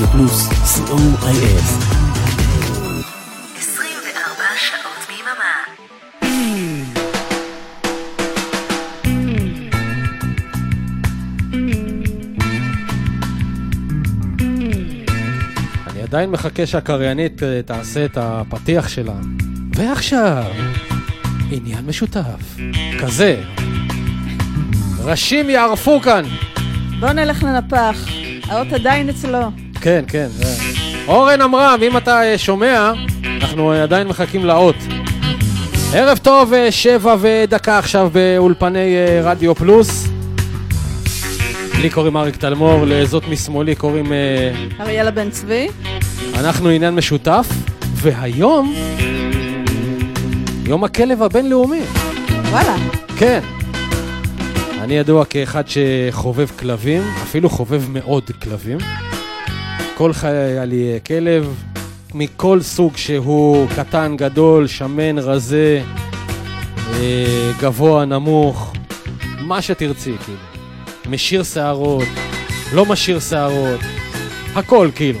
רדיו פלוס, co.il. 24 שעות ביממה. אני עדיין מחכה שהקריינית אה, תעשה את הפתיח שלה. ועכשיו, עניין משותף. כזה. ראשים יערפו כאן. בוא נלך לנפח, האות עדיין אצלו. כן, כן. אורן עמרם, אם אתה אה, שומע, אנחנו אה, עדיין מחכים לאות. ערב טוב, אה, שבע ודקה עכשיו באולפני רדיו פלוס. לי קוראים אריק תלמור, לזאת משמאלי קוראים... אריאלה בן צבי. אנחנו עניין משותף, והיום, יום הכלב הבינלאומי. וואלה. כן. אני ידוע כאחד שחובב כלבים, אפילו חובב מאוד כלבים. כל חיי היה לי אה, כלב, מכל סוג שהוא, קטן, גדול, שמן, רזה, אה, גבוה, נמוך, מה שתרצי, כאילו. משיר שערות, לא משיר שערות, הכל, כאילו.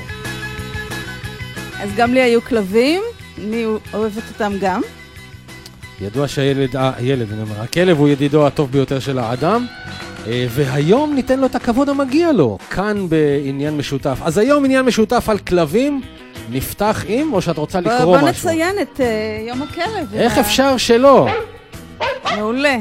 אז גם לי היו כלבים, אני אוהבת אותם גם. ידוע שהילד, אה, הילד, אני אומר, הכלב הוא ידידו הטוב ביותר של האדם, והיום ניתן לו את הכבוד המגיע לו, כאן בעניין משותף. אז היום עניין משותף על כלבים, נפתח עם, או שאת רוצה בוא, לקרוא בוא משהו? נציין את uh, יום הכלב. איך וה- אפשר שלא? מעולה.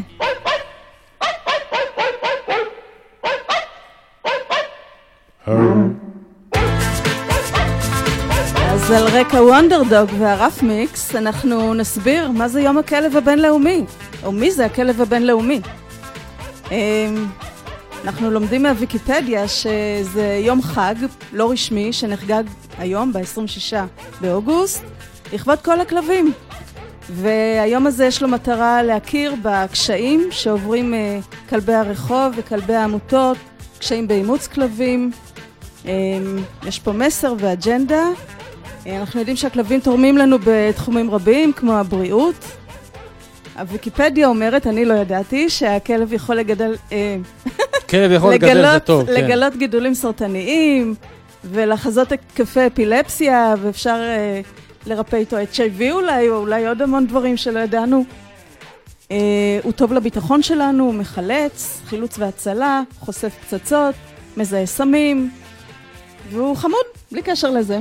אז על רקע וונדרדוג והרף מיקס, אנחנו נסביר מה זה יום הכלב הבינלאומי, או מי זה הכלב הבינלאומי. אמ, אנחנו לומדים מהוויקיפדיה שזה יום חג לא רשמי שנחגג היום, ב-26 באוגוסט, לכבוד כל הכלבים. והיום הזה יש לו מטרה להכיר בקשיים שעוברים אה, כלבי הרחוב וכלבי העמותות, קשיים באימוץ כלבים. אה, יש פה מסר ואג'נדה. אה, אנחנו יודעים שהכלבים תורמים לנו בתחומים רבים, כמו הבריאות. הוויקיפדיה אומרת, אני לא ידעתי, שהכלב יכול לגדל... אה, כלב יכול לגדל זה לגלות, טוב, כן. לגלות גידולים סרטניים ולחזות התקפי אפילפסיה, ואפשר אה, לרפא איתו HIV אולי, או אולי עוד המון דברים שלא ידענו. אה, הוא טוב לביטחון שלנו, הוא מחלץ, חילוץ והצלה, חושף פצצות, מזהה סמים, והוא חמוד, בלי קשר לזה.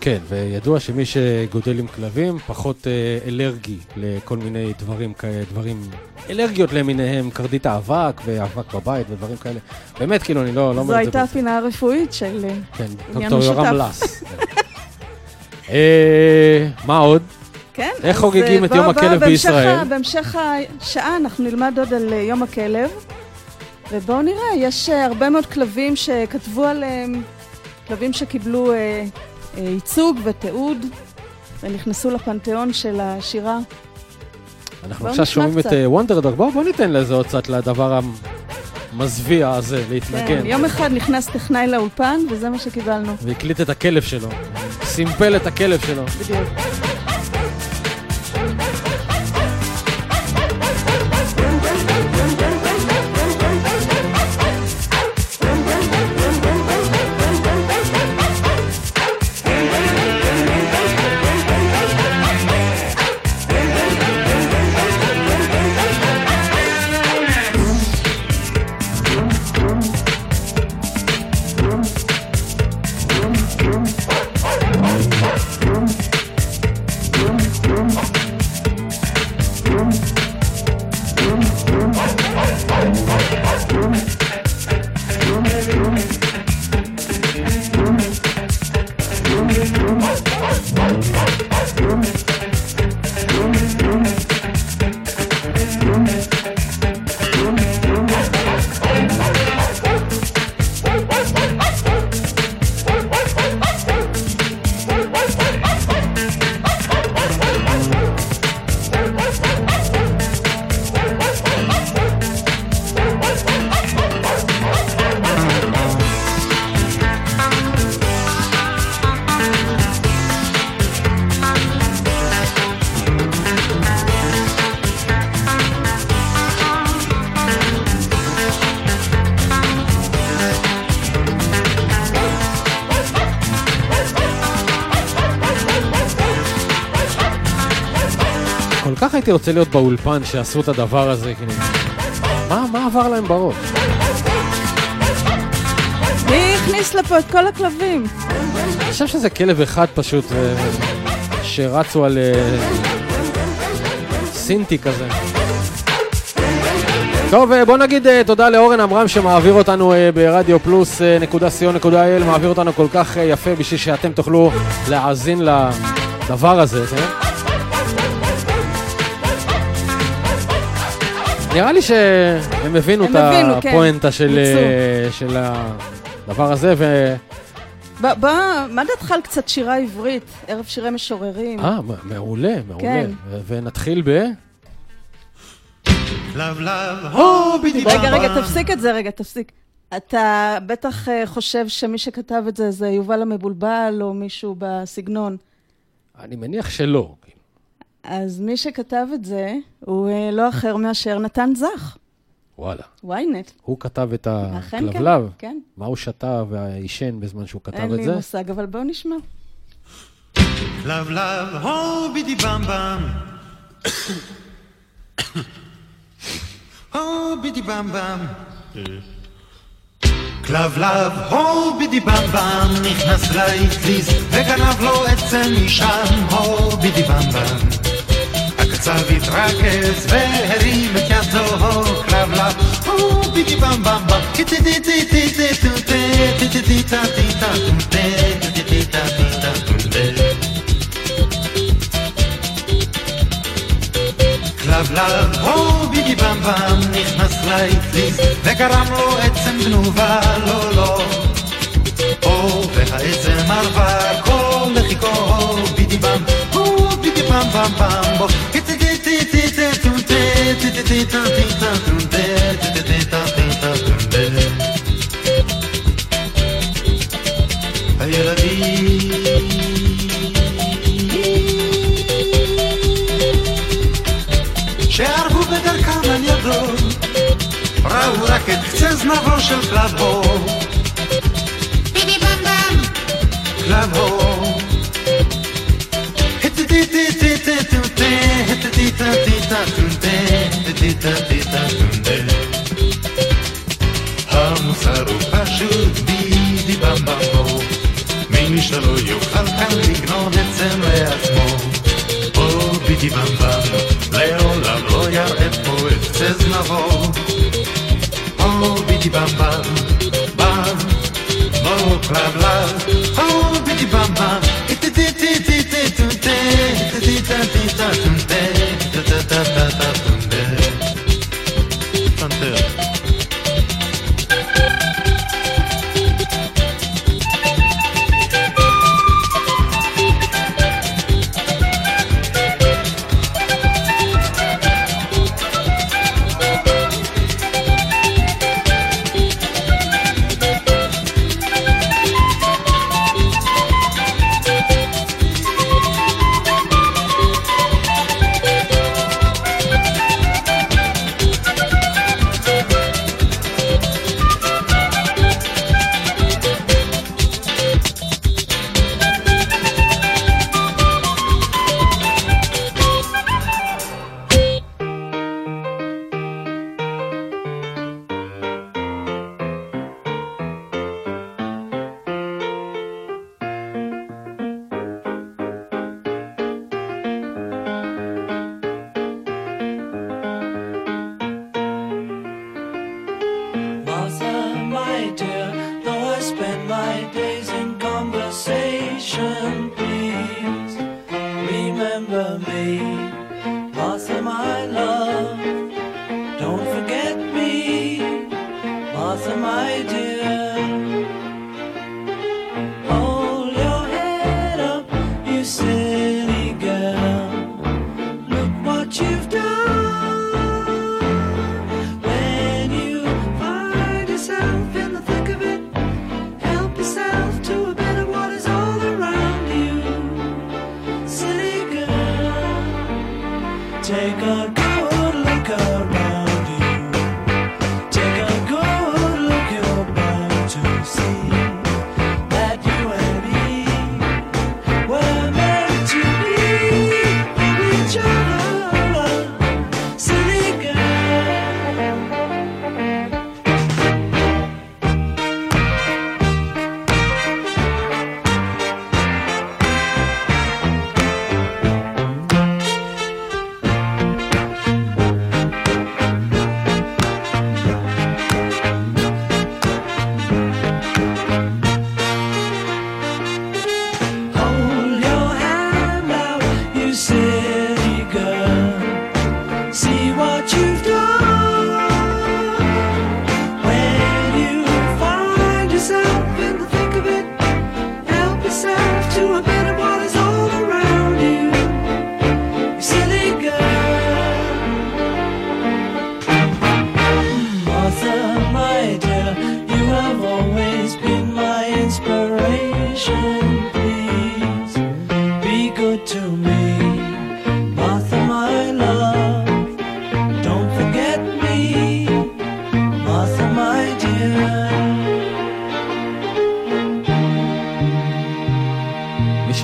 כן, וידוע שמי שגודל עם כלבים פחות אה, אלרגי לכל מיני דברים כאלה, דברים, אלרגיות למיניהם, קרדית האבק ואבק בבית ודברים כאלה. באמת, כאילו, אני לא, לא זו אומר את זה הייתה ברצינות. הפינה הרפואית של... אה, כן, דוקטור יורם. לס. אה, מה עוד? כן. איך חוגגים אה, את יום בוא- הכלב בהמשך בישראל? בהמשך השעה אנחנו נלמד עוד על אה, יום הכלב, ובואו נראה, יש הרבה מאוד כלבים שכתבו עליהם, כלבים שקיבלו אה, ייצוג ותיעוד, ונכנסו לפנתיאון של השירה. אנחנו עכשיו שומעים את קצת. אה, וונדרדוג, בואו בוא ניתן לזה עוד קצת לדבר המזוויע הזה, כן, להתנגן. יום אחד נכנס טכנאי לאולפן, וזה מה שקיבלנו, והקליט את הכלב שלו, סימפל את הכלב שלו. בדיוק. הייתי רוצה להיות באולפן שעשו את הדבר הזה, כאילו. מה, מה עבר להם בראש? מי הכניס לפה את כל הכלבים? אני חושב שזה כלב אחד פשוט, אה, שרצו על אה, סינטי כזה. טוב, אה, בוא נגיד תודה לאורן עמרם שמעביר אותנו ברדיו פלוס נקודה סיון נקודה אל, מעביר אותנו כל כך יפה בשביל שאתם תוכלו להאזין לדבר הזה, כן? נראה לי שהם הבינו את כן. הפואנטה של. אה, של הדבר הזה, ו... ב- בוא, מה דעתך על קצת שירה עברית? ערב שירי משוררים. אה, מעולה, מעולה. כן. ונתחיל ב... הו בידי רגע, רגע. תפסיק את זה, רגע, תפסיק. אתה בטח אה, חושב שמי שכתב את זה זה יובל המבולבל או מישהו בסגנון. אני מניח שלא. אז מי שכתב את זה הוא אה, לא אחר מאשר נתן זך, וואלה. ynet. הוא כתב את אכן כן, הכלבלב? כן. מה הוא שתה ועישן בזמן שהוא כתב אין את לי זה? מושג, אבל בואו נשמע. לאב, הו בידי במבם. הו בידי במבם. כלבלב, הו בידי במבם, נכנס לאטליז וגנב לו עצם משם, הו בידי במבם. הקצב התרכז והרים את ידו, הו כלבלב, הו בידי במבם, כלבלב, הו בידי במבם, נכנס לאטליז וגרם לו עצם גנובה, לא לא. הו והעצם ערבה, כל לחיקו, הו בידי במ, הו בידי במ במ במ בו. הילדים שערבו בדרכם על ידו, ראו רק המוסר הוא פשוט בידי במבמו מי שלא יוכל כאן לגנוב עצם לעצמו או בידי במבם לעולם לא יראה פה את קצה זנבו או בידי במבם במ בואו כלבלב או בידי במבם ti ti ti ti ti ti ti ti ti ti ti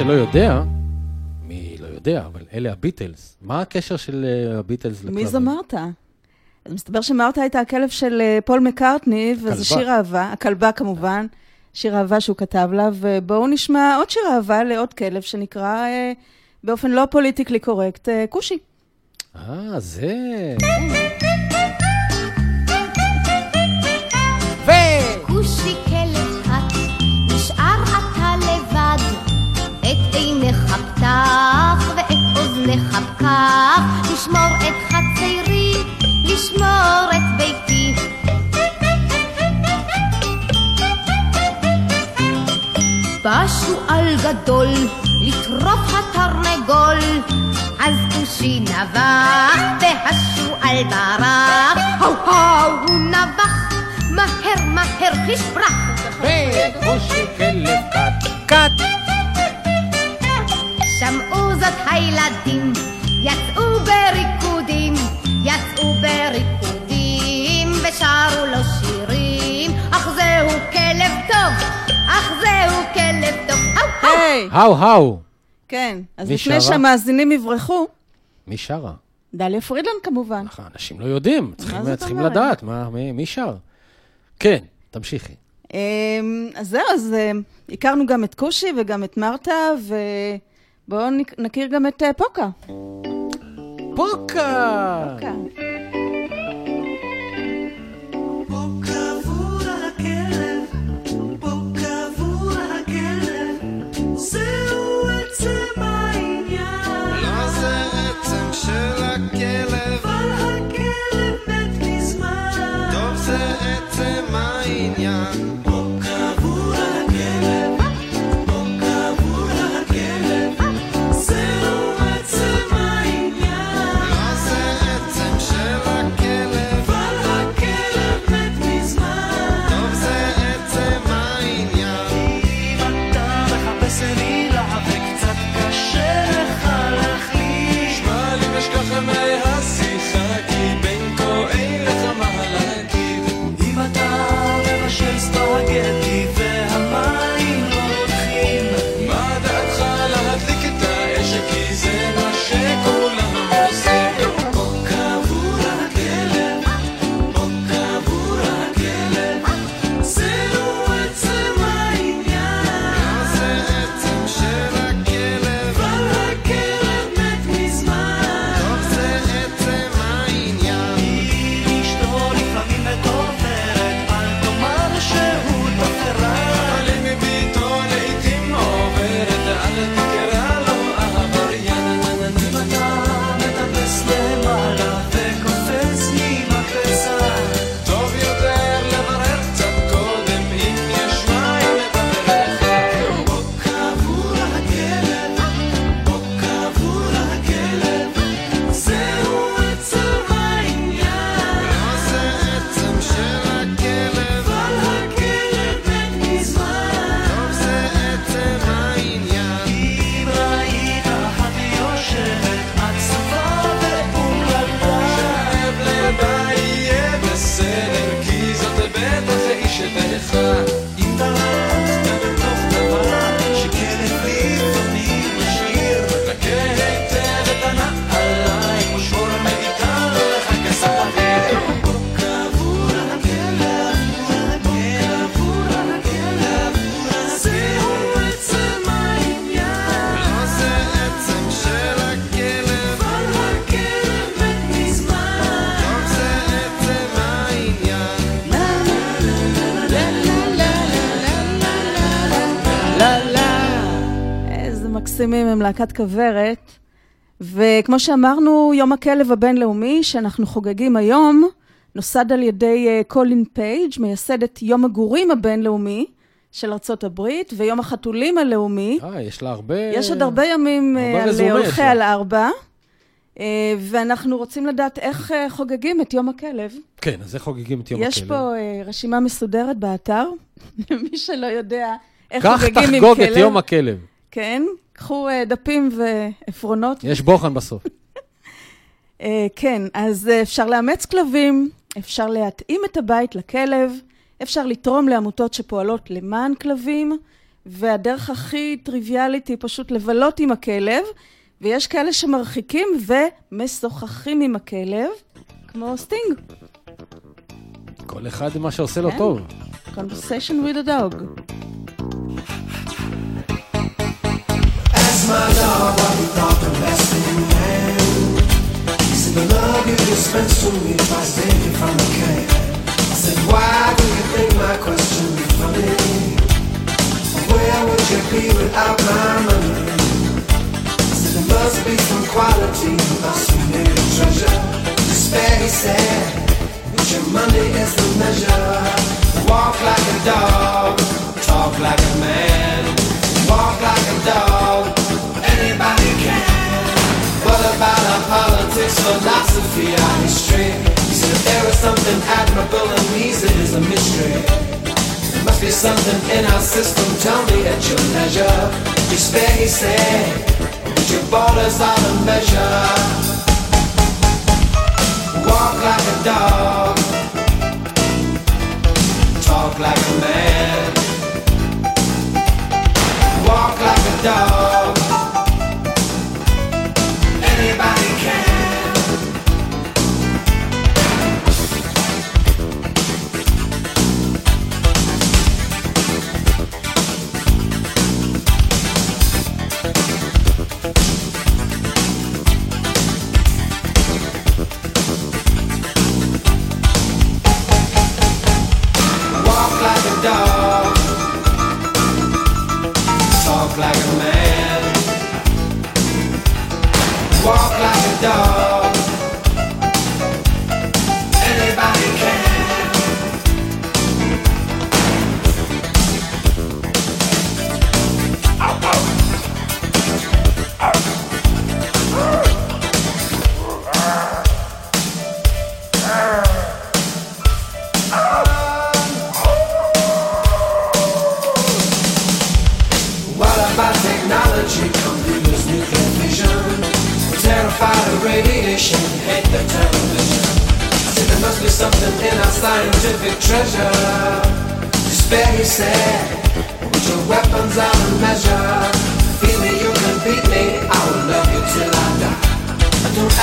שלא יודע, מי לא יודע, אבל אלה הביטלס. מה הקשר של אה, הביטלס לכלבים? מי זו מרתה? אז מסתבר שמרתה הייתה הכלב של אה, פול מקארטני, וזה. שיר אהבה, הכלבה כמובן, שיר אהבה שהוא כתב לה, ובואו נשמע עוד שיר אהבה לעוד כלב שנקרא אה, באופן לא politically correct, כושי. אה, זה... כושי פקח, לשמור את חצרי, לשמור את ביתי. בא שועל גדול לטרוף התרנגול, אז כושי נבח והשועל ברח, הו הו הוא נבח, מהר מהר כשברח. וכושי כלב קט, קט! זאת הילדים, יצאו בריקודים, יצאו בריקודים, ושרו לו שירים, אך זהו כלב טוב, אך זהו כלב טוב. האו, האו. היי! האו האו! כן, אז לפני? שהמאזינים יברחו, מי שרה? דליה פרידלנד כמובן. נכון, אנשים לא יודעים, צריכים? לדעת מה, מי, מי שר. כן, תמשיכי. אמ, אז זהו, אז אמ, הכרנו גם את כושי וגם את מרתה, ובואו נק- נכיר גם את אה, פוקה. פוקה! פוקה. מקסימים הם להקת כוורת. וכמו שאמרנו, יום הכלב הבינלאומי, שאנחנו חוגגים היום, נוסד על ידי אה, קולין פייג', מייסדת יום הגורים הבינלאומי של ארצות הברית, ויום החתולים הלאומי. אה, יש לה הרבה... יש עוד הרבה ימים אה, הרבה על רזומה יש הולכי. על ארבע, אה, ואנחנו רוצים לדעת איך אה, חוגגים את יום הכלב. כן, אז איך חוגגים את יום הכלב? יש פה אה, רשימה מסודרת באתר, למי שלא יודע איך כך חוגגים עם תחגוג כלב. את יום הכלב. כן, קחו אה, דפים ועפרונות. יש בוחן בסוף. אה, כן, אז אה, אפשר לאמץ כלבים, אפשר להתאים את הבית לכלב, אפשר לתרום לעמותות שפועלות למען כלבים, והדרך הכי טריוויאלית היא פשוט לבלות עם הכלב, ויש כאלה שמרחיקים ומשוחחים עם הכלב, כמו סטינג, כל אחד מה שעושה לו כן. טוב. conversation with a dog. Ask my dog what he thought the best thing man. He said, the love you dispense to me if I twice daily from the can. I said, why do you think my question is funny? Where would you be without my money? I said, there must be some quality you must be a treasure. Despair, he said, but your money is the measure. Walk like a dog, talk like a philosophy, our history? He said there is something admirable in these, it is a mystery. There must be something in our system, tell me at your leisure. Despair, he said, but your borders are the measure. Walk like a dog, talk like a man. Walk like a dog.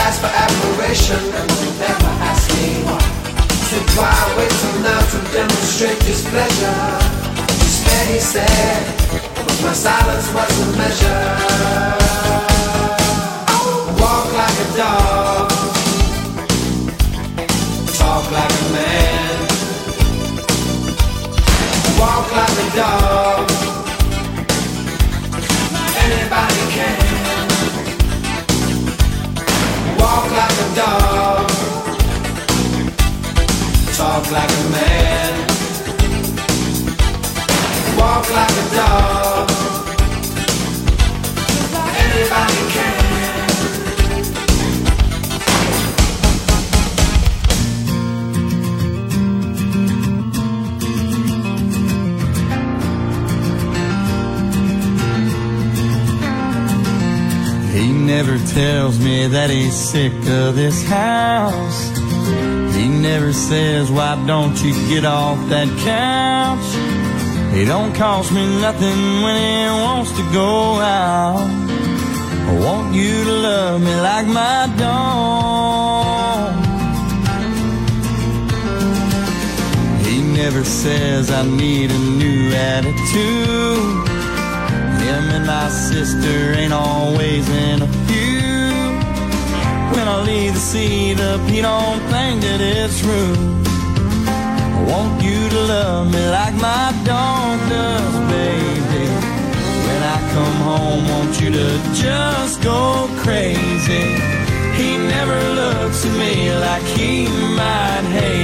Ask for admiration, and don't ever ask me why. Said why wait till now to demonstrate displeasure? Despair, he said, but my silence was the measure. Walk like a dog, talk like a man. Walk like a dog, Walk like a dog, talk like a man. Walk like a dog. Anybody never tells me that he's sick of this house. He never says, why don't you get off that couch? He don't cost me nothing when he wants to go out. I want you to love me like my dog. He never says I need a new attitude. Him and my sister ain't always in a. When I leave the seat up, he don't think that it's rude. I want you to love me like my dog does, baby. When I come home, want you to just go crazy. He never looks at me like he might hate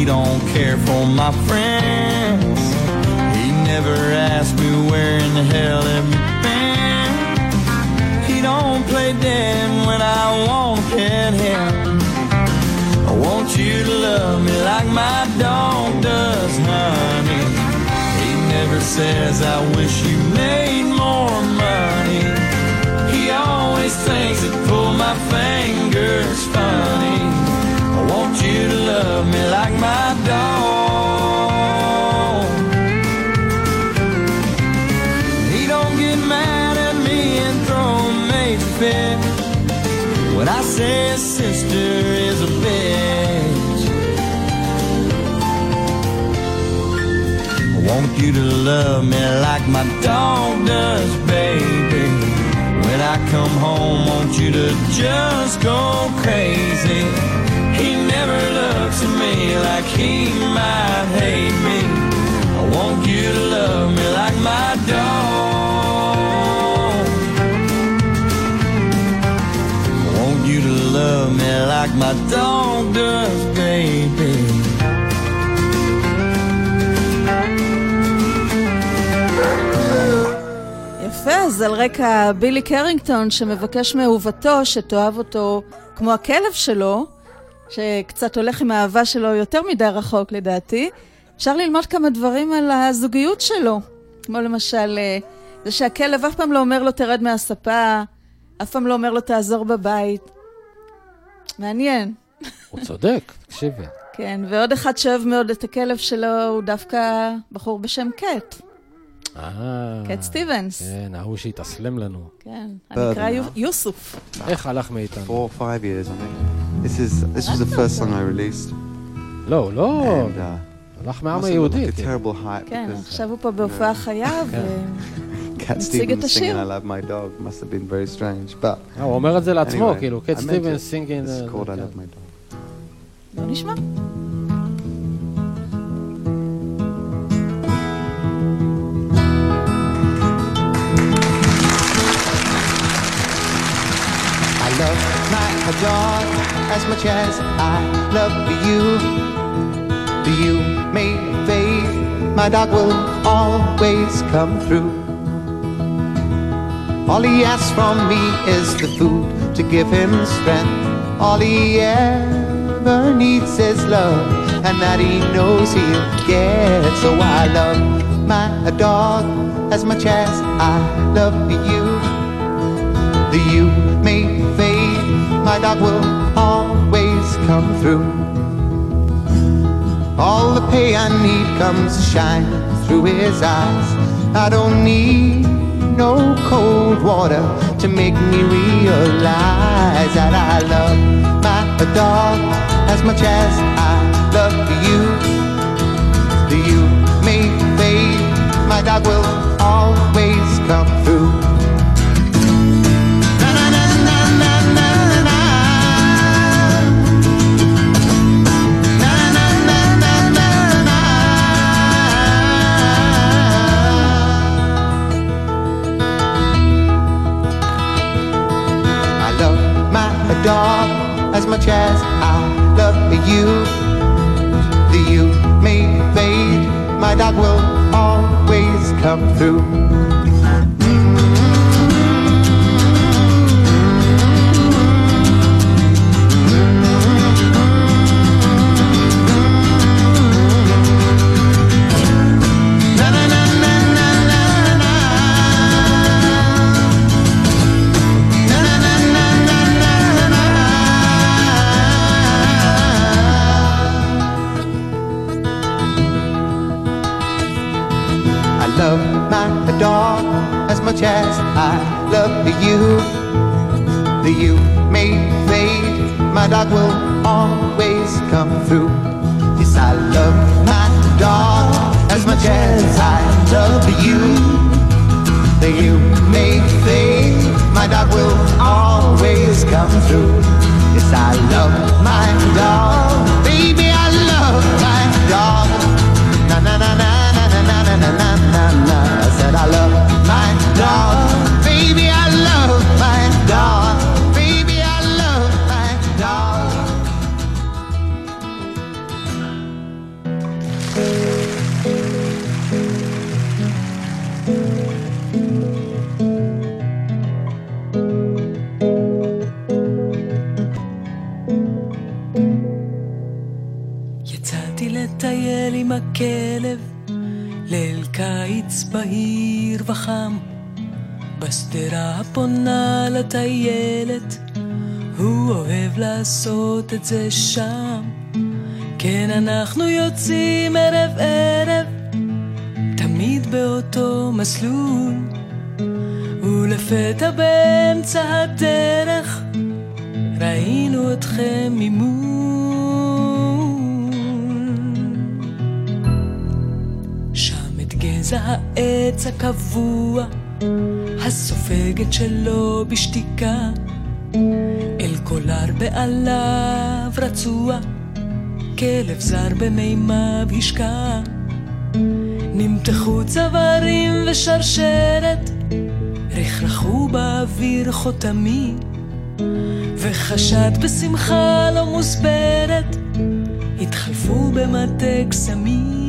he don't care for my friends. He never asks me where in the hell have you been. He don't play dead when I wanna pet him. I want you to love me like my dog does, honey. He never says I wish you made more money. He always thinks it pull my fingers funny. Love me like my dog. He don't get mad at me and throw a major fit when I say sister is a bitch. I want you to love me like my dog does, baby. When I come home, want you to just go crazy. He never looks at me like he might hate me. I want you to love me like my dog. Like my dog does, baby. יפה, אז על רקע בילי קרינגטון שמבקש מאהובתו שתאהב אותו כמו הכלב שלו, שקצת הולך עם האהבה שלו יותר מדי רחוק לדעתי, אפשר ללמוד כמה דברים על הזוגיות שלו. כמו למשל, אה, זה שהכלב אף פעם לא אומר לו תרד מהספה, אף פעם לא אומר לו תעזור בבית. מעניין. הוא צודק, תקשיבי. כן, ועוד אחד שאוהב מאוד את הכלב שלו הוא דווקא בחור בשם קט. אה, קט סטיבנס. כן, ההוא שהתאסלם לנו. כן, הנקרא יו- יוסוף. איך הלך מאיתנו? Four or five years, I think. This is this was the first song I released. לא, לא. הלך מהעם היהודי. כן, כן עכשיו הוא פה בהופעה חיה ומציג את השיר. אה, הוא אומר את זה לעצמו, כאילו, קט סטיבן singing. בוא נשמע. Dog as much as I love you. Do you may fade, my dog will always come through. All he asks from me is the food to give him strength. All he ever needs is love, and that he knows he'll get. So I love my dog as much as I love you. You may my dog will always come through. All the pay I need comes shining through his eyes. I don't need no cold water to make me realize that I love my dog as much as I love you. The you may fade, my dog will always come through. My dog as much as I love you. The you may fade, my dog will always come through. Will always come through. Yes, I love my dog as much as I love you. The you may fade, my dog will always come through. Yes, I love my dog, הפונה לטיילת, הוא אוהב לעשות את זה שם. כן, אנחנו יוצאים ערב ערב, תמיד באותו מסלול. ולפתע באמצע הדרך, ראינו אתכם ממול. שם את גזע העץ הקבוע, הסופגת שלו בשתיקה, אל קולר בעליו רצוע, כלב זר במימיו השקע. נמתחו צווארים ושרשרת, רכרכו באוויר חותמי, וחשד בשמחה לא מוסברת, התחלפו במטה קסמים.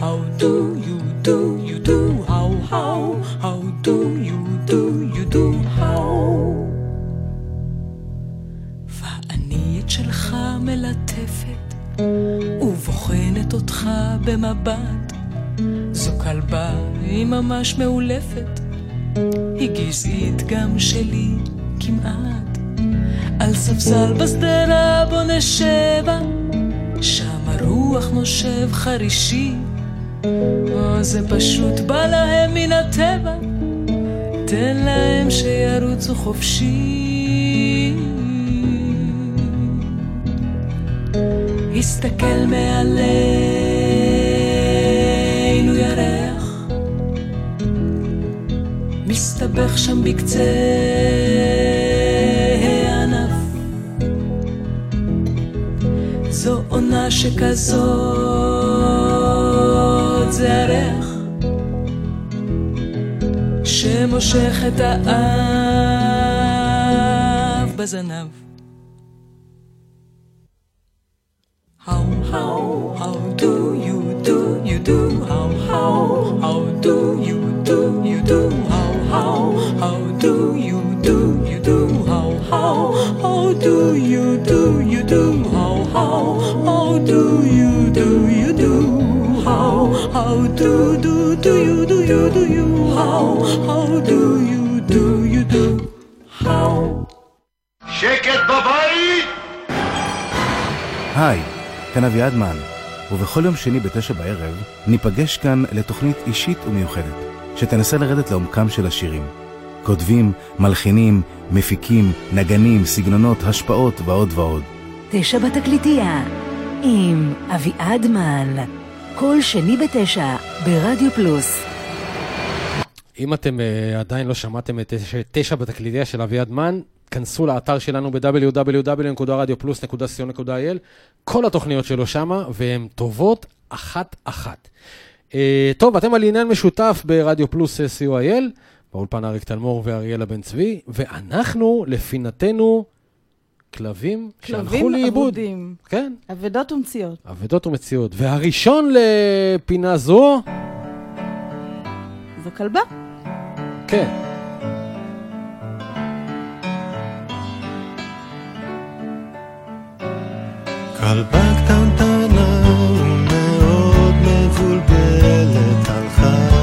How, do you do, you do, how, how, how do you do, you do, how. ואני את שלך מלטפת, ובוחנת אותך במבט. זו כלבה, היא ממש מאולפת, היא גזעית גם שלי כמעט. על ספסל בשדרה בו נשבה, שם הרוח נושב חרישי. או זה פשוט בא להם מן הטבע, תן להם שירוצו חופשי. הסתכל מעלינו ירח, מסתבך שם בקצה הענף. זו עונה שכזאת זה הריח שמושך את האב בזנב. How, how, how how do, do, do you, do you, do you, how, how do you do, you do, how. שקט בבית! היי, כאן אביעד מן, ובכל יום שני בתשע בערב ניפגש כאן לתוכנית אישית ומיוחדת, שתנסה לרדת לעומקם של השירים. כותבים, מלחינים, מפיקים, נגנים, סגנונות, השפעות ועוד ועוד. תשע בתקליטייה, עם אביעד מן, כל שני בתשע, ברדיו פלוס. אם אתם uh, עדיין לא שמעתם את תשע- תשע בתקליטיה של אביעד מן, כנסו לאתר שלנו ב-www.radiopלוס.co.il, כל התוכניות שלו שמה, והן טובות אחת-אחת. Uh, טוב, אתם על עניין משותף ברדיו פלוס אה, co.il, באולפן אריק תלמור ואריאלה בן צבי, ואנחנו, לפינתנו, כלבים שהלכו כלבים לאיבוד. אבודים. כן. אבדות ומציאות. אבדות ומציאות. והראשון לפינה זו, זו כלבה. כן. כלבה קטנטנה ומאוד מבולבלת הלכה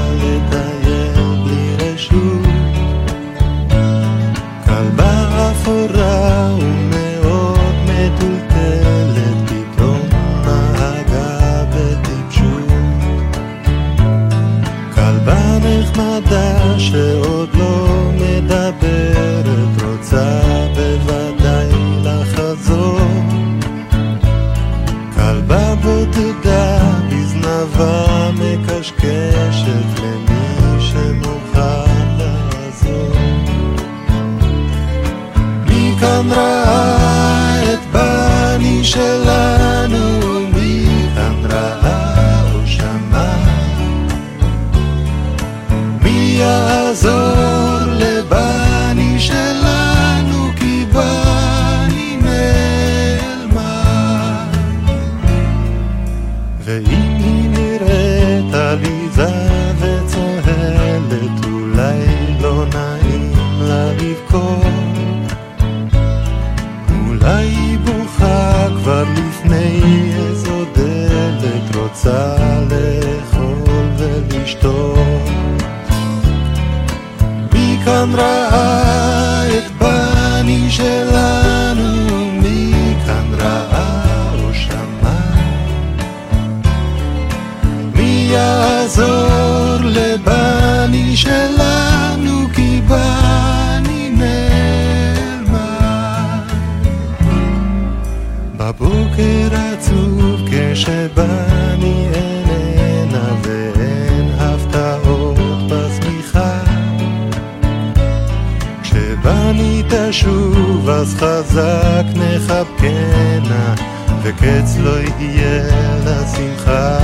יהיה לשמחה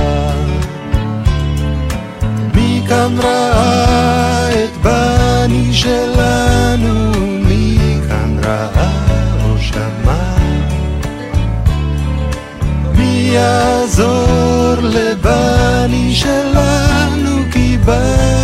מי כאן ראה את בני שלנו? מי כאן ראה או שמע? מי יעזור לבני שלנו? כי בני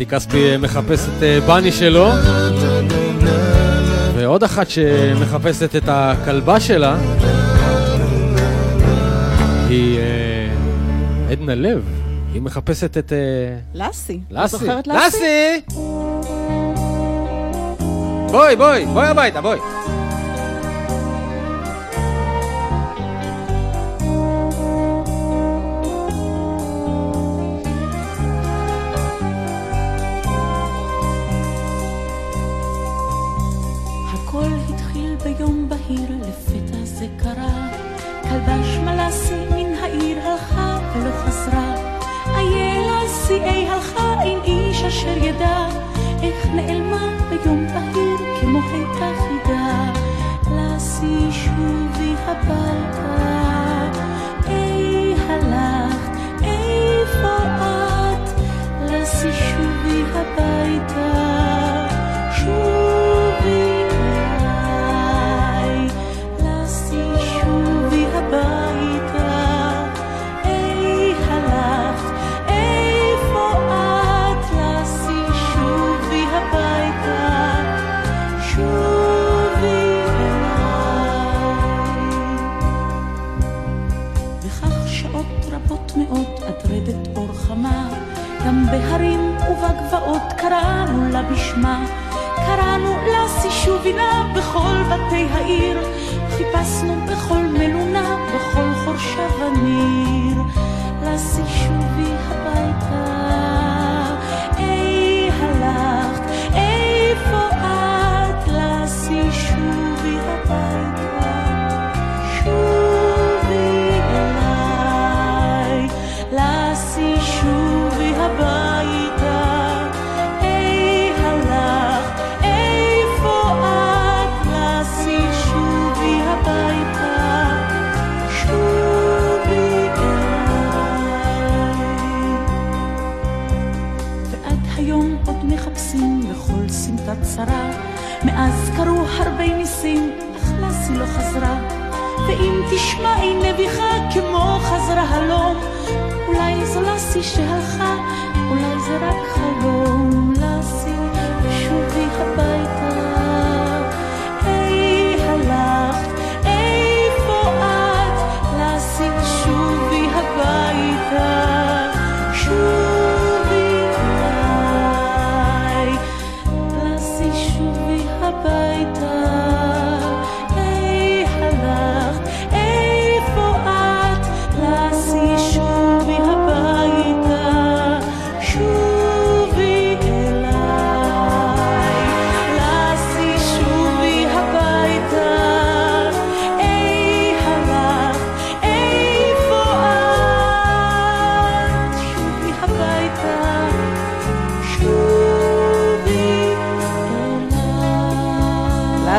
מתי כספי מחפש את אה, בני שלו, ועוד אחת שמחפשת את הכלבה שלה היא אה, עדנה לב. היא מחפשת את... לסי. זוכרת לסי? לסי! בואי, בואי, בואי הביתה, בואי. אשר ידע איך נעלמה ביום בהיר כמו הייתה חידה. לסי שובי הביתה, אי הלכת, איפה את? לסי שובי הביתה, חכמה, קראנו לה סישובינה בכל בתי העיר. תשמעי נביחה כמו חזרה הלום, אולי זו לסי שהלכה, אולי זה רק חלום.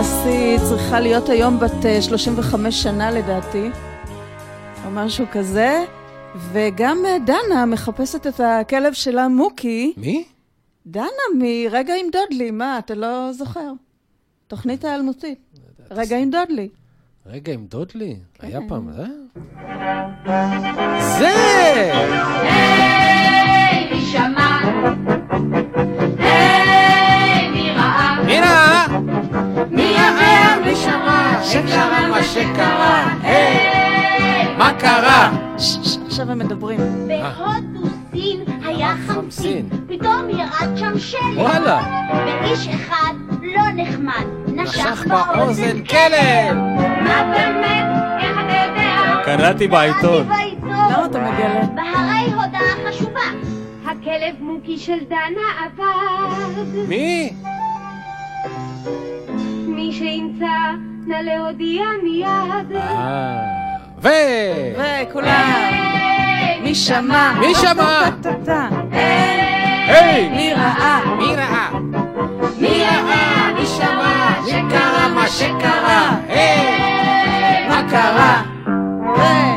אסי צריכה להיות היום בת אה, 35 שנה לדעתי, או משהו כזה, וגם אה, דנה מחפשת את הכלב שלה מוקי. מי? דנה מרגע עם דודלי, מה, אתה לא זוכר? תוכנית האלמותית. רגע עם דודלי. רגע עם דודלי? כן. היה פעם, זה? זה! היי, מי שמע? היי, מי ראה? מי ראה? מי ערער, מי שמע, שקרה מה שקרה, היי, מה קרה? עכשיו הם מדברים. בהודו סין היה אה, חמסין, פתאום ירד שם שלג. וואלה. ואיש אחד לא נחמד, נשך באוזן כלב. מה באמת? איך אתה יודע? קראתי בעיתון. למה אתה מגלה? בהרי הודעה חשובה. הכלב מוקי של דנה עבד. מי? מי שימצא, נא להודיע מיד. אה. ו... וכולם. מי שמע? מי שמע? היי! מי ראה? מי ראה? מי ראה? מי שמע? שקרה מה שקרה? היי! מה קרה? היי!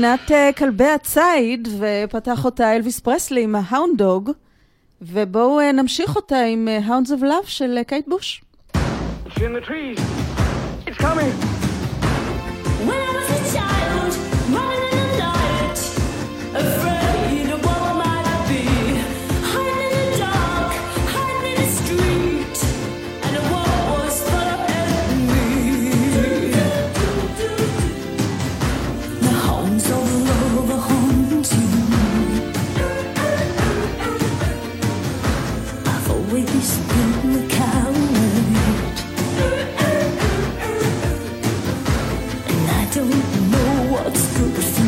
פינת אה, כלבי הציד, ופתח אותה אלוויס פרסלי עם ה Hound Dog, ובואו אה, נמשיך אותה עם Hounds of Love של אה, קייט בוש. It's in the trees. It's coming. what's good for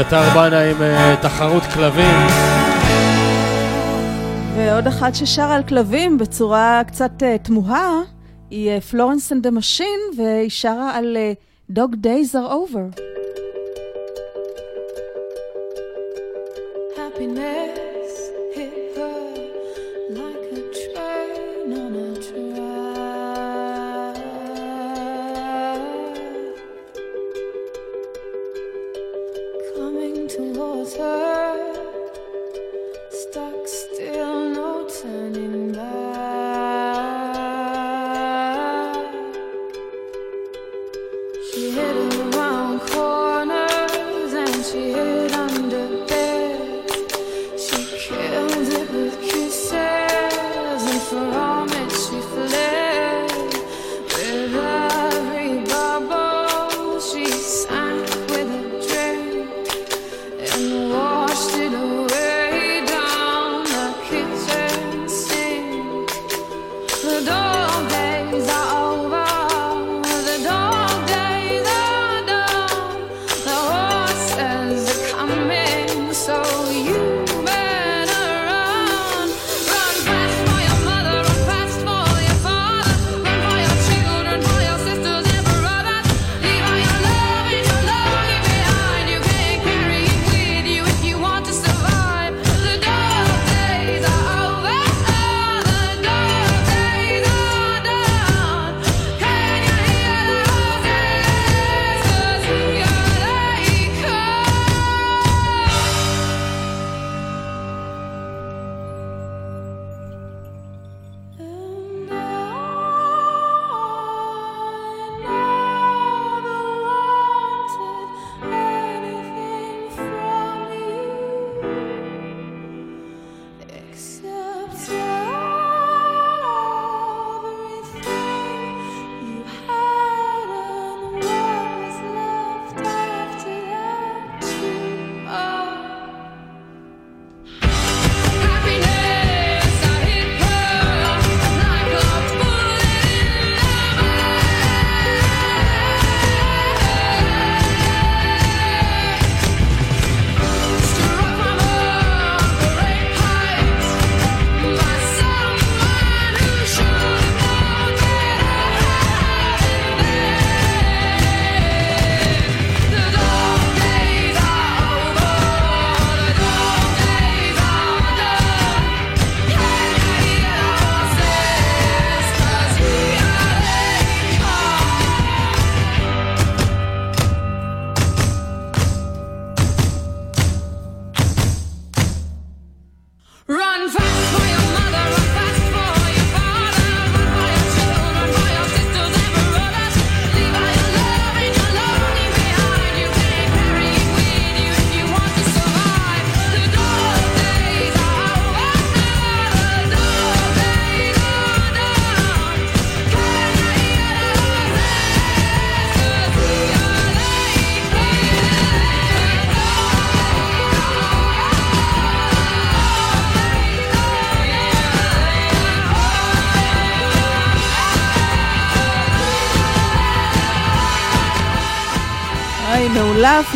אביתר בנה עם אה, תחרות כלבים. ועוד אחת ששרה על כלבים בצורה קצת אה, תמוהה היא אה, Florence and the Machine, והיא שרה על Dog Days are Over. She hid in the wrong corners and she hid.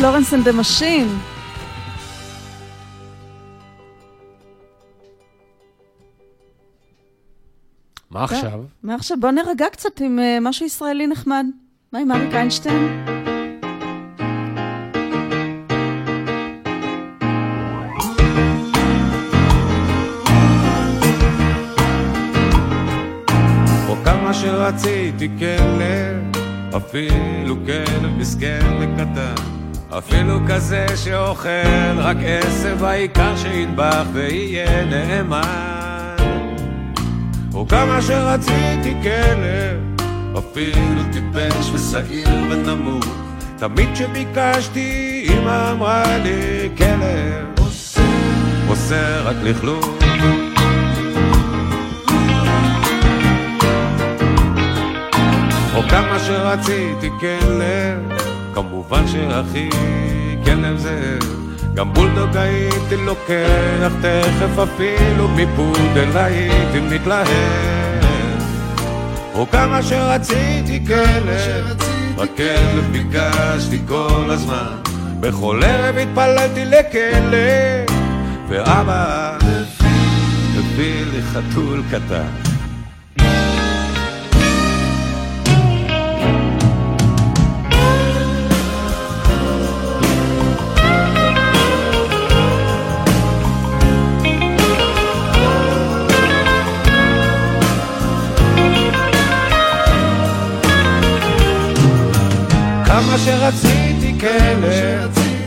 Florence and the Machine. מה עכשיו? מה עכשיו? בוא נרגע קצת עם אה, משהו ישראלי נחמד. מה עם אריק איינשטיין? שרציתי כלב, אפילו כלב מסכן וקטן, אפילו כזה שאוכל רק עשב, העיקר שידבח ויהיה נאמן. או כמה שרציתי כלב, אפילו טיפש ושעיר ונמוך, תמיד כשביקשתי אמא אמרה לי כלב, עושה רק לכלוך. או כמה שרציתי כלב, כמובן שהכי כלב זה גם בולדוג הייתי לוקח תכף אפילו מפודל הייתי מתלהב או כמה שרציתי כלב, רק כלב. ביקשתי כל הזמן. בכל ערב התפללתי לכלב ואבא הביא לי חתול קטן כמה שרציתי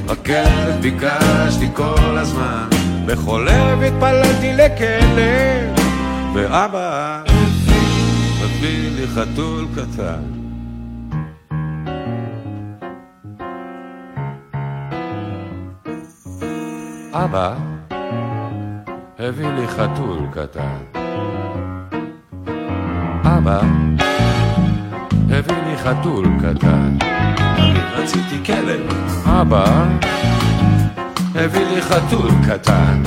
רק כלב ביקשתי כל הזמן, בכל ערב התפללתי לכלב, ואבא הביא לי חתול קטן. אבא הביא לי חתול קטן. אבא הביא לי חתול קטן. אני רציתי כלב. אבא הביא לי חתול קטן.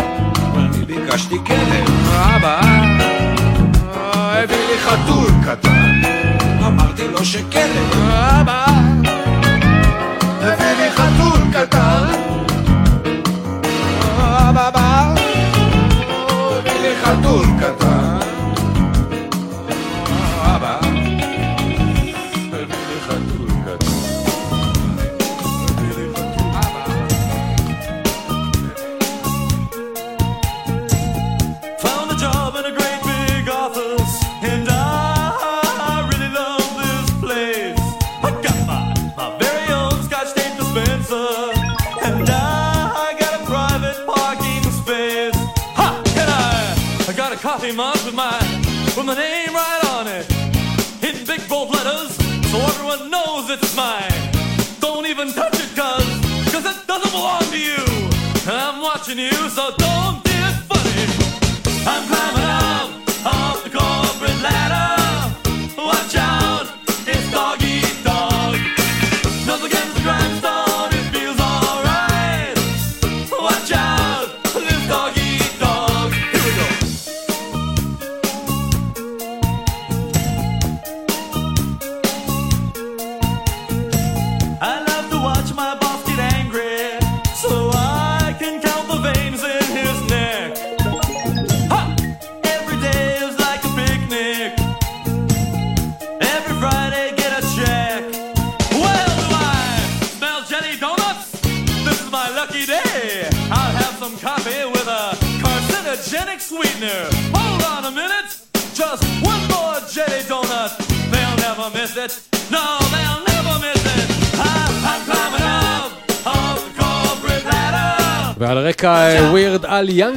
אני ביקשתי כלב. אבא הביא לי חתול קטן. אמרתי לו שכלב. אבא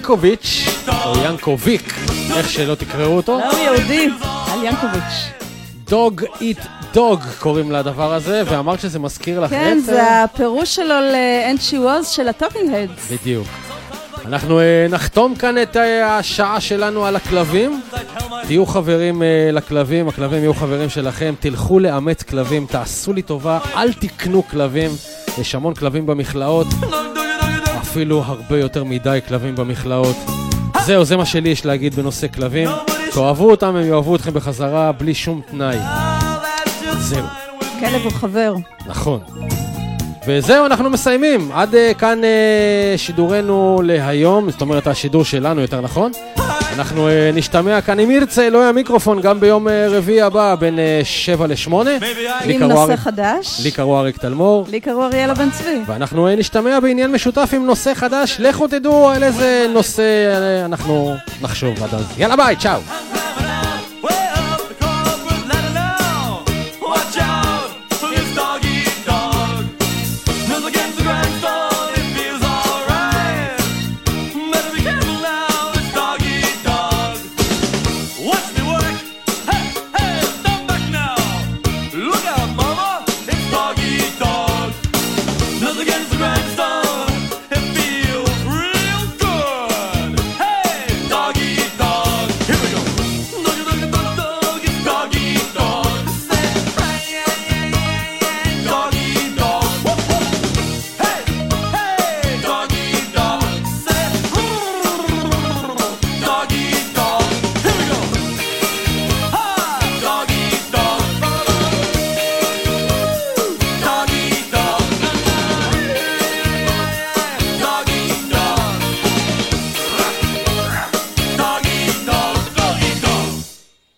ינקוביץ', או ינקוביק, איך שלא תקראו אותו. לא, יהודי, אל ינקוביץ'. Dog Eat Dog קוראים לדבר הזה, ואמרת שזה מזכיר לך כן, רצף? זה הפירוש שלו ל-And She Was של ה Talking Heads. בדיוק. אנחנו אה, נחתום כאן את אה, השעה שלנו על הכלבים. תהיו חברים אה, לכלבים, הכלבים יהיו חברים שלכם. תלכו לאמץ כלבים, תעשו לי טובה, אל תקנו כלבים. יש המון כלבים במכלאות, אפילו הרבה יותר מדי כלבים במכלאות. זהו, זה מה שלי יש להגיד בנושא כלבים. תאהבו אותם, הם יאהבו אתכם בחזרה בלי שום תנאי. זהו, כלב הוא חבר. נכון. וזהו, אנחנו מסיימים. עד אה, כאן אה, שידורנו להיום, זאת אומרת השידור שלנו יותר נכון. אנחנו אה, נשתמע כאן אם ירצה, לא יהיה מיקרופון, גם ביום אה, רביעי הבא בין אה, 7 ל-8. עם נושא חדש. לי קראו אריק תלמור. לי קראו אריאלה בן צבי. ואנחנו אה, נשתמע בעניין משותף עם נושא חדש. לכו תדעו על איזה נושא אה, אנחנו נחשוב עד אז. יאללה ביי, צ'או.